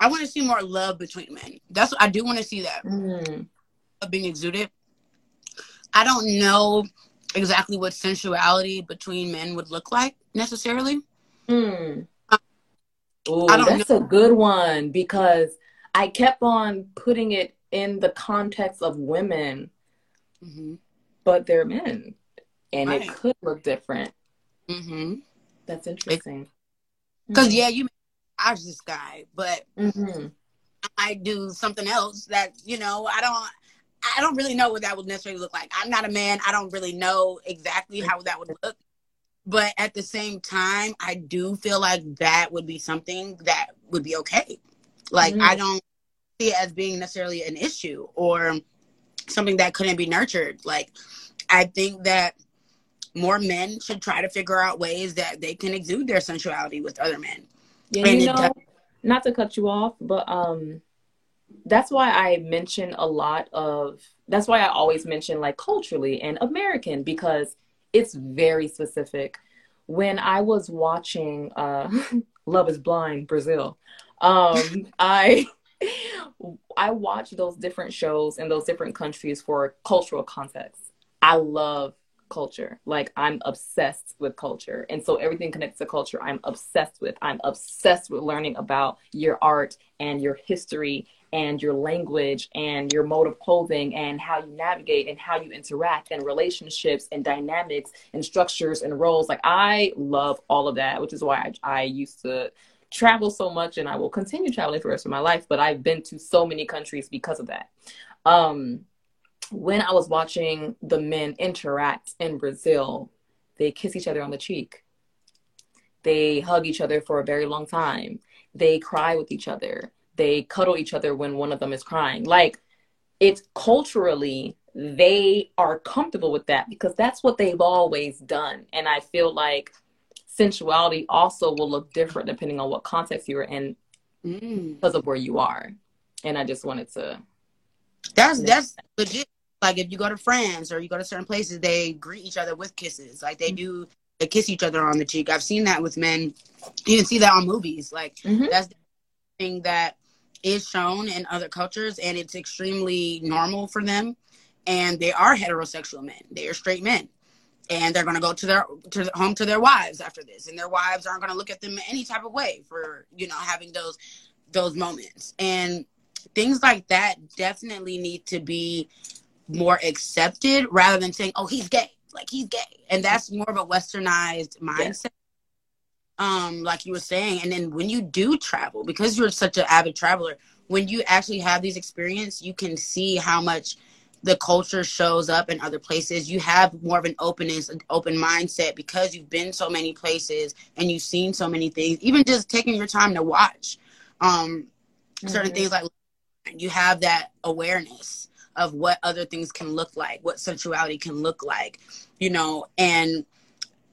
Speaker 2: I want to see more love between men. That's what I do want to see that mm. being exuded. I don't know exactly what sensuality between men would look like necessarily.
Speaker 1: Mm. Ooh, that's know. a good one because I kept on putting it in the context of women, mm-hmm. but they're men, and right. it could look different. Mm-hmm. That's interesting.
Speaker 2: Because yeah, you I was this guy, but mm-hmm. I do something else that you know I don't. I don't really know what that would necessarily look like. I'm not a man. I don't really know exactly how that would look. But at the same time, I do feel like that would be something that would be okay. Like mm-hmm. I don't see it as being necessarily an issue or something that couldn't be nurtured. Like I think that more men should try to figure out ways that they can exude their sensuality with other men.
Speaker 1: Yeah, and you know, does- not to cut you off, but um that's why I mention a lot of that's why I always mention like culturally and American because it's very specific. When I was watching uh Love is Blind Brazil, um I I watch those different shows in those different countries for cultural context. I love culture. Like I'm obsessed with culture. And so everything connects to culture I'm obsessed with. I'm obsessed with learning about your art and your history and your language and your mode of clothing and how you navigate and how you interact and relationships and dynamics and structures and roles. Like I love all of that, which is why I, I used to travel so much and I will continue traveling for the rest of my life. But I've been to so many countries because of that. Um, when I was watching the men interact in Brazil, they kiss each other on the cheek. They hug each other for a very long time. They cry with each other they cuddle each other when one of them is crying. Like it's culturally they are comfortable with that because that's what they've always done. And I feel like sensuality also will look different depending on what context you're in mm. because of where you are. And I just wanted to
Speaker 2: That's that's legit. Like if you go to France or you go to certain places, they greet each other with kisses. Like they mm-hmm. do they kiss each other on the cheek. I've seen that with men. You can see that on movies. Like mm-hmm. that's the thing that is shown in other cultures and it's extremely normal for them and they are heterosexual men they are straight men and they're going to go to their to home to their wives after this and their wives aren't going to look at them in any type of way for you know having those those moments. And things like that definitely need to be more accepted rather than saying oh he's gay. Like he's gay. And that's more of a westernized mindset. Um, like you were saying. And then when you do travel, because you're such an avid traveler, when you actually have these experiences, you can see how much the culture shows up in other places. You have more of an openness, an open mindset because you've been so many places and you've seen so many things. Even just taking your time to watch um, certain mm-hmm. things, like you have that awareness of what other things can look like, what sensuality can look like, you know, and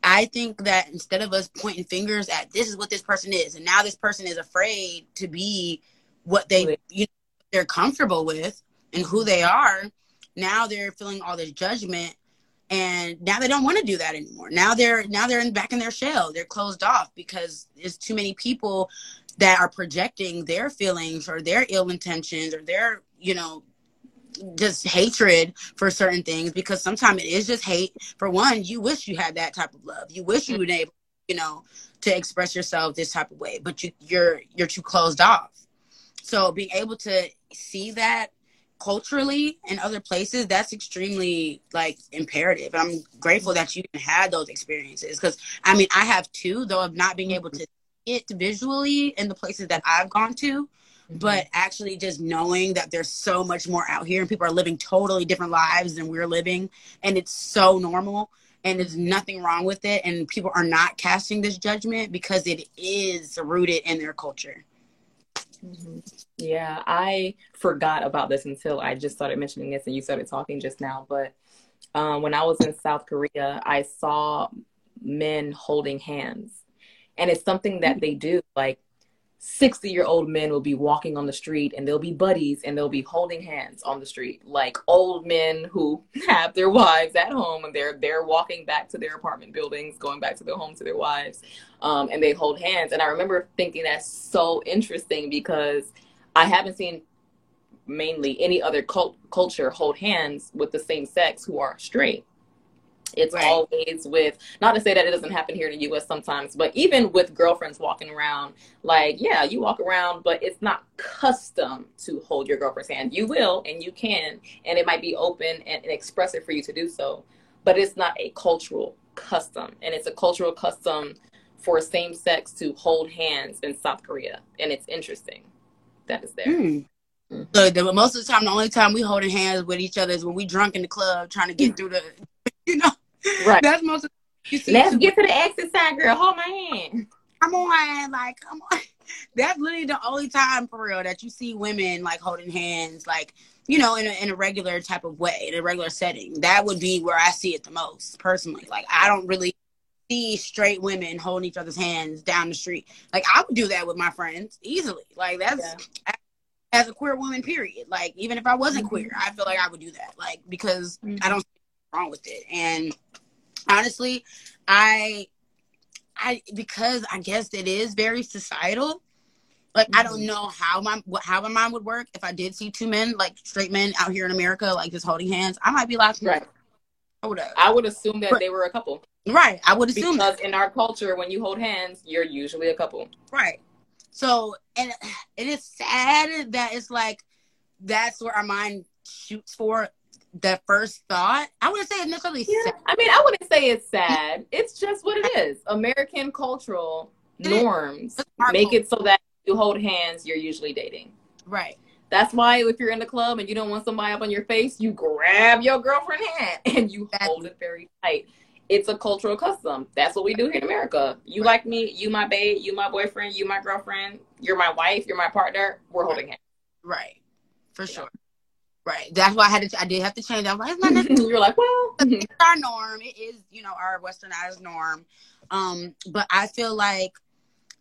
Speaker 2: I think that instead of us pointing fingers at this is what this person is, and now this person is afraid to be what they you know, they're comfortable with and who they are, now they're feeling all this judgment, and now they don't want to do that anymore. Now they're now they're in, back in their shell. They're closed off because there's too many people that are projecting their feelings or their ill intentions or their you know just hatred for certain things because sometimes it is just hate. For one, you wish you had that type of love. You wish you would able, you know, to express yourself this type of way, but you you're you're too closed off. So being able to see that culturally in other places, that's extremely like imperative. I'm grateful that you had those experiences because I mean I have two, though of not being able to see it visually in the places that I've gone to. mm-hmm. but actually just knowing that there's so much more out here and people are living totally different lives than we're living and it's so normal and there's nothing wrong with it and people are not casting this judgment because it is rooted in their culture
Speaker 1: mm-hmm. Yeah i forgot about this until i just started mentioning this and you started talking just now but um, when i was in south korea i saw men holding hands. And it's something that they do like 60 year old men will be walking on the street and they'll be buddies and they'll be holding hands on the street like old men who have their wives at home and they're they're walking back to their apartment buildings going back to their home to their wives um, and they hold hands. And i remember thinking that's so interesting because i haven't seen mainly any other cult- culture hold hands with the same sex who are straight it's right. always with not to say that it doesn't happen here in the US sometimes, but even with girlfriends walking around, like, yeah, you walk around, but it's not custom to hold your girlfriend's hand. You will and you can, and it might be open and, and expressive for you to do so, but it's not a cultural custom. And it's a cultural custom for same sex to hold hands in South Korea. And it's interesting that is there. Mm.
Speaker 2: So most of the time, the only time we holding hands with each other is when we drunk in the club trying to get through the, you know,
Speaker 1: Right. That's most. Of, Let's get to the exit sign, girl. Hold my hand.
Speaker 2: Come on, like come on. That's literally the only time for real that you see women like holding hands, like you know, in a, in a regular type of way, in a regular setting. That would be where I see it the most, personally. Like I don't really see straight women holding each other's hands down the street. Like I would do that with my friends easily. Like that's yeah. as a queer woman, period. Like even if I wasn't mm-hmm. queer, I feel like I would do that. Like because mm-hmm. I don't see wrong with it. And honestly, I I because I guess it is very societal. Like mm-hmm. I don't mm-hmm. know how my how my mind would work if I did see two men, like straight men out here in America, like just holding hands. I might be like,
Speaker 1: right. Hold up. I would assume that they were a couple.
Speaker 2: Right. I would assume
Speaker 1: because that. in our culture, when you hold hands, you're usually a couple.
Speaker 2: Right. So and it is sad that it's like that's where our mind shoots for the first thought. I wouldn't say it's necessarily
Speaker 1: yeah.
Speaker 2: sad.
Speaker 1: I mean, I wouldn't say it's sad. It's just what it is. American cultural norms make it so that you hold hands, you're usually dating.
Speaker 2: Right.
Speaker 1: That's why if you're in the club and you don't want somebody up on your face, you grab your girlfriend hand and you That's hold it very tight. It's a cultural custom. That's what we do here in America. You right. like me, you my babe, you my boyfriend, you my girlfriend, you're my wife, you're my partner. We're holding hands.
Speaker 2: Right. For sure. Right. That's why I had to. I did have to change. that. like,
Speaker 1: You're like, well,
Speaker 2: it's our norm. It is, you know, our westernized norm. Um, but I feel like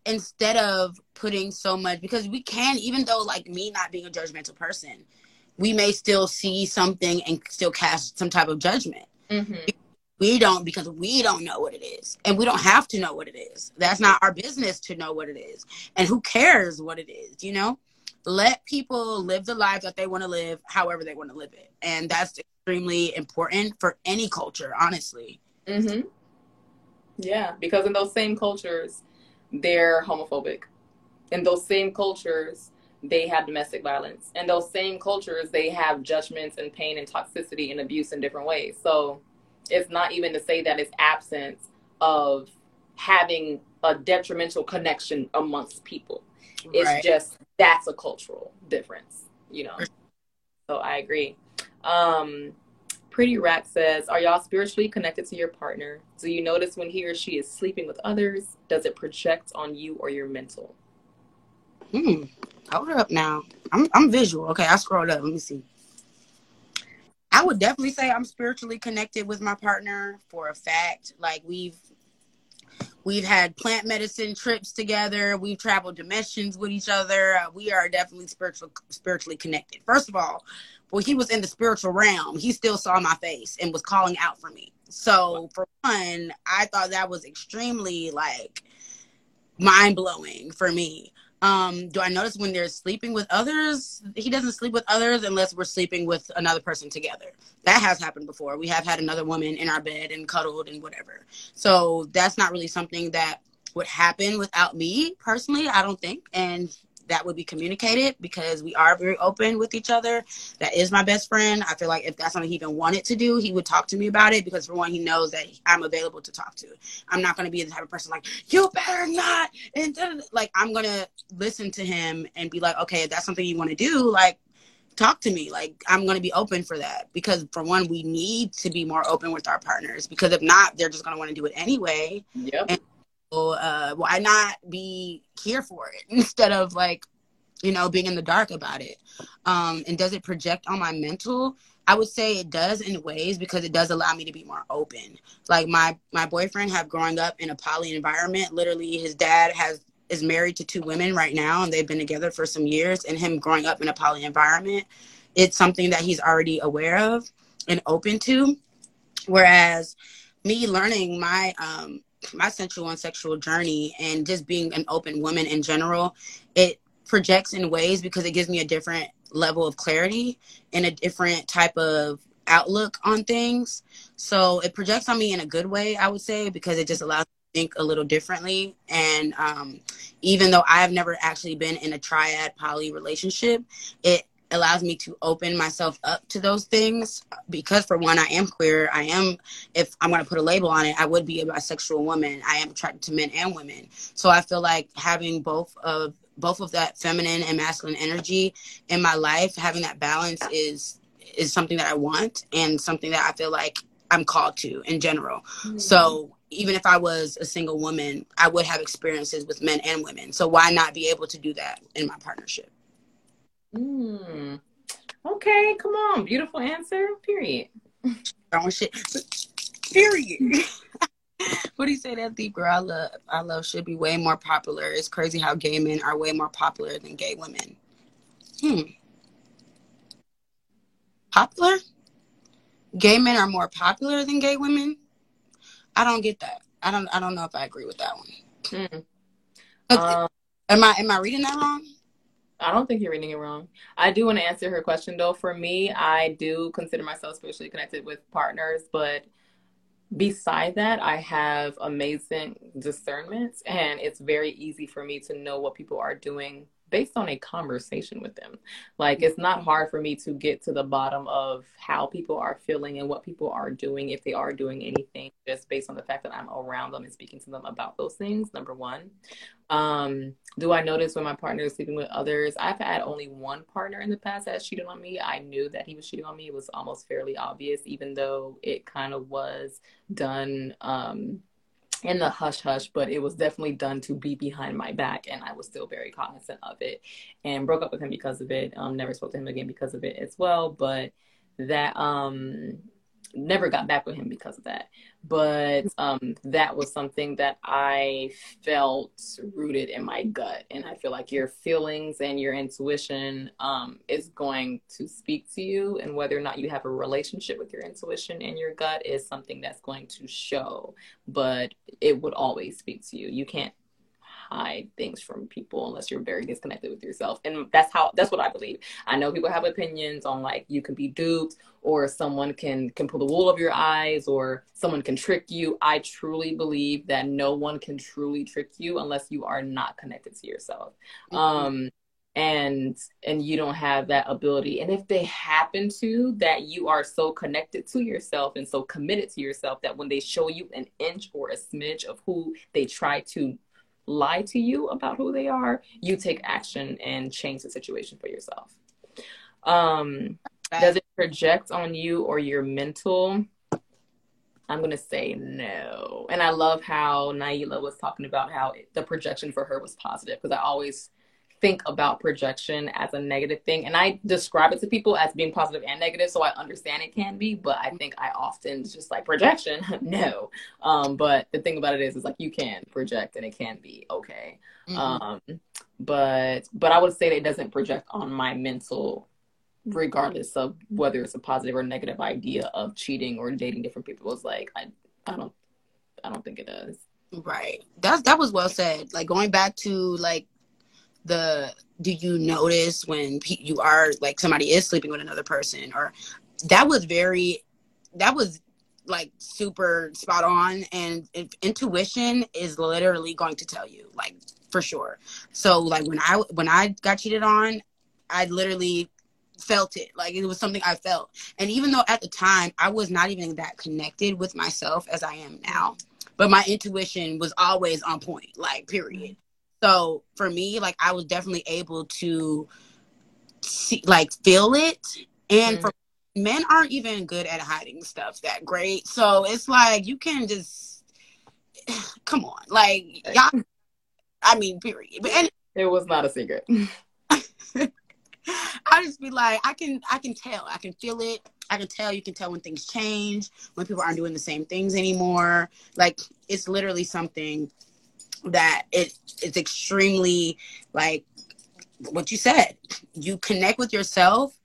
Speaker 2: instead of putting so much, because we can, even though like me not being a judgmental person, we may still see something and still cast some type of judgment. Mm-hmm. We don't because we don't know what it is, and we don't have to know what it is. That's not our business to know what it is, and who cares what it is, you know let people live the lives that they want to live however they want to live it and that's extremely important for any culture honestly
Speaker 1: mm-hmm. yeah because in those same cultures they're homophobic in those same cultures they have domestic violence in those same cultures they have judgments and pain and toxicity and abuse in different ways so it's not even to say that it's absence of having a detrimental connection amongst people it's right. just that's a cultural difference, you know. So I agree. Um, Pretty Rack says, Are y'all spiritually connected to your partner? Do you notice when he or she is sleeping with others? Does it project on you or your mental?
Speaker 2: Hmm. Hold up now. I'm I'm visual. Okay, I scrolled up. Let me see. I would definitely say I'm spiritually connected with my partner for a fact. Like we've We've had plant medicine trips together. We've traveled dimensions with each other. Uh, we are definitely spiritual, spiritually connected. First of all, when he was in the spiritual realm, he still saw my face and was calling out for me. So, for one, I thought that was extremely like mind blowing for me. Um, do I notice when they're sleeping with others? He doesn't sleep with others unless we're sleeping with another person together. That has happened before. We have had another woman in our bed and cuddled and whatever. So that's not really something that would happen without me personally, I don't think. And that would be communicated because we are very open with each other. That is my best friend. I feel like if that's something he even wanted to do, he would talk to me about it because for one, he knows that I'm available to talk to. I'm not going to be the type of person like you better not, and like I'm going to listen to him and be like, okay, if that's something you want to do, like talk to me like i'm going to be open for that because for one we need to be more open with our partners because if not they're just going to want to do it anyway
Speaker 1: yep.
Speaker 2: and uh, why not be here for it instead of like, you know, being in the dark about it? Um, and does it project on my mental? I would say it does in ways because it does allow me to be more open. Like my my boyfriend have growing up in a poly environment. Literally, his dad has is married to two women right now, and they've been together for some years. And him growing up in a poly environment, it's something that he's already aware of and open to. Whereas me learning my um, my sensual and sexual journey and just being an open woman in general, it projects in ways because it gives me a different level of clarity and a different type of outlook on things. So it projects on me in a good way, I would say, because it just allows me to think a little differently. And um, even though I have never actually been in a triad poly relationship, it allows me to open myself up to those things because for one i am queer. I am if i'm going to put a label on it i would be a bisexual woman. I am attracted to men and women. So i feel like having both of both of that feminine and masculine energy in my life having that balance is is something that i want and something that i feel like i'm called to in general. Mm-hmm. so even if i was a single woman i would have experiences with men and women. So why not be able to do that in my partnership
Speaker 1: Mm. Okay, come on. Beautiful answer. Period.
Speaker 2: Oh shit. Period. what do you say that deep girl I love I love should be way more popular. It's crazy how gay men are way more popular than gay women. Hmm. Popular? Gay men are more popular than gay women? I don't get that. I don't I don't know if I agree with that one. Hmm. Um, am I am I reading that wrong?
Speaker 1: I don't think you're reading it wrong. I do want to answer her question though. For me, I do consider myself spiritually connected with partners, but beside that, I have amazing discernment and it's very easy for me to know what people are doing based on a conversation with them. Like it's not hard for me to get to the bottom of how people are feeling and what people are doing if they are doing anything just based on the fact that I'm around them and speaking to them about those things. Number 1. Um, do I notice when my partner is sleeping with others? I've had only one partner in the past that cheated on me. I knew that he was cheating on me. It was almost fairly obvious, even though it kind of was done um, in the hush hush, but it was definitely done to be behind my back, and I was still very cognizant of it, and broke up with him because of it. Um, never spoke to him again because of it as well. But that um never got back with him because of that. But um, that was something that I felt rooted in my gut. And I feel like your feelings and your intuition um, is going to speak to you. And whether or not you have a relationship with your intuition and your gut is something that's going to show. But it would always speak to you. You can't hide things from people unless you're very disconnected with yourself. And that's how that's what I believe. I know people have opinions on like you can be duped or someone can can pull the wool over your eyes or someone can trick you. I truly believe that no one can truly trick you unless you are not connected to yourself. Mm-hmm. Um and and you don't have that ability and if they happen to that you are so connected to yourself and so committed to yourself that when they show you an inch or a smidge of who they try to lie to you about who they are, you take action and change the situation for yourself. Um, does it project on you or your mental? I'm going to say no. And I love how Nailah was talking about how the projection for her was positive because I always think about projection as a negative thing. And I describe it to people as being positive and negative, so I understand it can be, but I think I often just like projection, no. Um, but the thing about it is is like you can project and it can be okay. Mm-hmm. Um, but but I would say that it doesn't project on my mental regardless of whether it's a positive or negative idea of cheating or dating different people. It's like I I don't I don't think it does.
Speaker 2: Right. That's that was well said. Like going back to like the do you notice when you are like somebody is sleeping with another person or that was very that was like super spot on and intuition is literally going to tell you like for sure. So like when I when I got cheated on, I literally felt it. Like it was something I felt. And even though at the time I was not even that connected with myself as I am now, but my intuition was always on point, like period. So for me, like I was definitely able to see like feel it. And mm. for men aren't even good at hiding stuff that great. So it's like you can just come on. Like y'all I mean, period. But and,
Speaker 1: it was not a secret.
Speaker 2: I just be like, I can I can tell. I can feel it. I can tell you can tell when things change, when people aren't doing the same things anymore. Like it's literally something that it it's extremely like what you said. You connect with yourself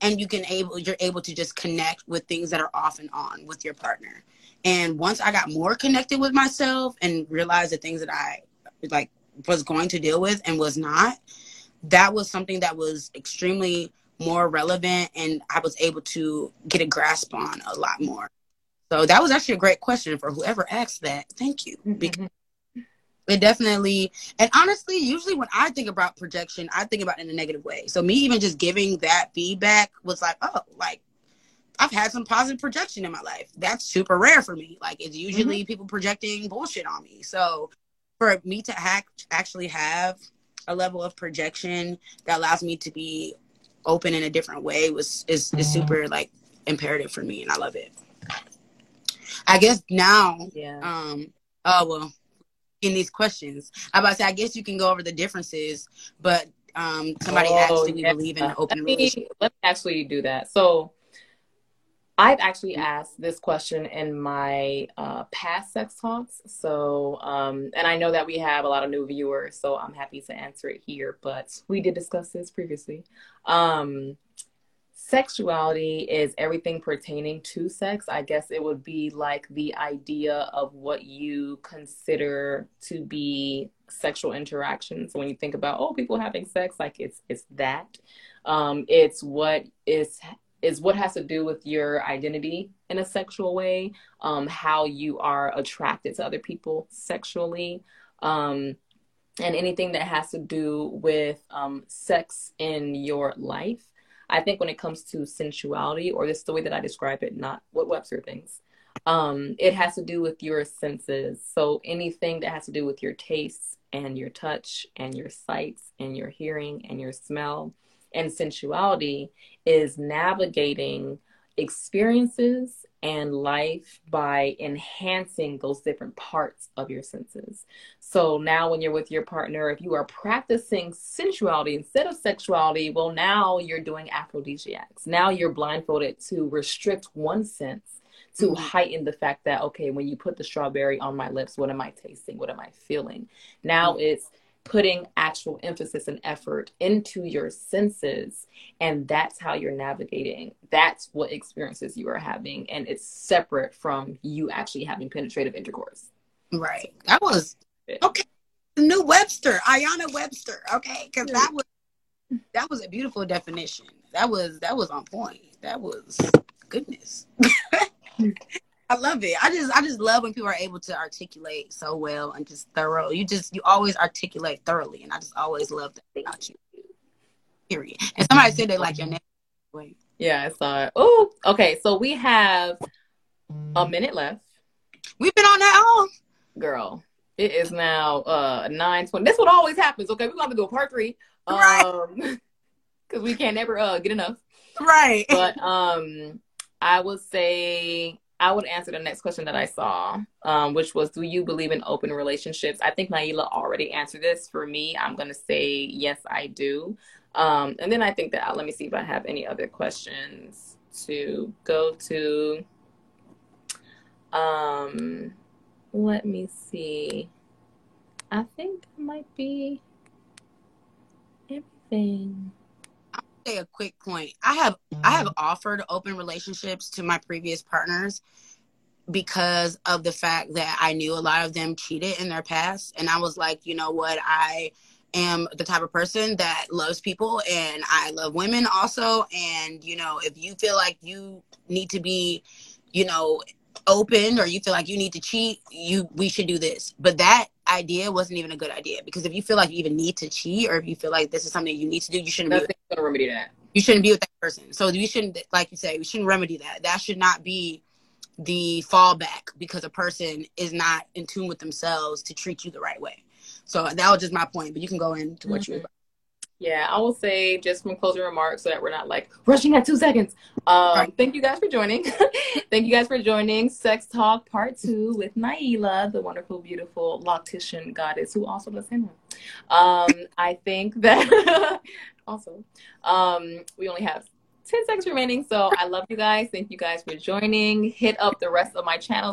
Speaker 2: and you can able you're able to just connect with things that are off and on with your partner. And once I got more connected with myself and realized the things that I like was going to deal with and was not, that was something that was extremely more relevant and I was able to get a grasp on a lot more. So that was actually a great question for whoever asked that. Thank you. Mm-hmm. Because it definitely and honestly, usually when I think about projection, I think about it in a negative way. So me even just giving that feedback was like, oh, like I've had some positive projection in my life. That's super rare for me. Like it's usually mm-hmm. people projecting bullshit on me. So for me to hack, actually have a level of projection that allows me to be open in a different way was is, is mm-hmm. super like imperative for me and I love it. I guess now yeah. um oh well in these questions. I about to say I guess you can go over the differences, but um somebody oh, asked do we yeah. believe in an open let me, relationship?
Speaker 1: Let me actually do that. So I've actually asked this question in my uh, past sex talks. So, um, and I know that we have a lot of new viewers, so I'm happy to answer it here, but we did discuss this previously. Um, sexuality is everything pertaining to sex. I guess it would be like the idea of what you consider to be sexual interactions. So when you think about, oh, people having sex, like it's, it's that. Um, it's what is is what has to do with your identity in a sexual way, um, how you are attracted to other people sexually, um, and anything that has to do with um, sex in your life. I think when it comes to sensuality, or this is the way that I describe it, not what Webster thinks, um, it has to do with your senses. So anything that has to do with your tastes and your touch and your sights and your hearing and your smell and sensuality is navigating experiences and life by enhancing those different parts of your senses. So now, when you're with your partner, if you are practicing sensuality instead of sexuality, well, now you're doing aphrodisiacs. Now you're blindfolded to restrict one sense to mm-hmm. heighten the fact that, okay, when you put the strawberry on my lips, what am I tasting? What am I feeling? Now mm-hmm. it's putting actual emphasis and effort into your senses and that's how you're navigating. That's what experiences you are having and it's separate from you actually having penetrative intercourse.
Speaker 2: Right. That was okay. New webster Iyanna webster okay because that was that was a beautiful definition. That was that was on point. That was goodness I love it. I just I just love when people are able to articulate so well and just thorough. You just you always articulate thoroughly, and I just always love that about you. Period. And somebody said they like your name.
Speaker 1: Wait. Yeah, I saw it. Oh, okay. So we have a minute left.
Speaker 2: We've been on that long.
Speaker 1: Girl, it is now uh nine twenty. That's what always happens. Okay, we're gonna do a part three. Um because we can't never uh get enough.
Speaker 2: Right.
Speaker 1: But um I would say I would answer the next question that I saw, um, which was, do you believe in open relationships? I think Nailah already answered this. For me, I'm going to say, yes, I do. Um, and then I think that, let me see if I have any other questions to go to. Um, let me see. I think that might be everything
Speaker 2: say a quick point. I have I have mm-hmm. offered open relationships to my previous partners because of the fact that I knew a lot of them cheated in their past and I was like, you know what, I am the type of person that loves people and I love women also and you know, if you feel like you need to be, you know, open or you feel like you need to cheat, you we should do this. But that idea wasn't even a good idea because if you feel like you even need to cheat or if you feel like this is something you need to do, you shouldn't
Speaker 1: Nothing's
Speaker 2: be.
Speaker 1: gonna remedy that.
Speaker 2: You shouldn't be with that person. So you shouldn't, like you say, we shouldn't remedy that. That should not be the fallback because a person is not in tune with themselves to treat you the right way. So that was just my point. But you can go into what you. Mm-hmm.
Speaker 1: Yeah, I will say just from closing remarks so that we're not like rushing at two seconds. Um,
Speaker 2: Right.
Speaker 1: Thank you guys for joining. thank you guys for joining Sex Talk Part 2 with Nailah, the wonderful, beautiful loctician goddess who also does Henna. Um, I think that also, um, we only have 10 seconds remaining. So I love you guys. Thank you guys for joining. Hit up the rest of my channels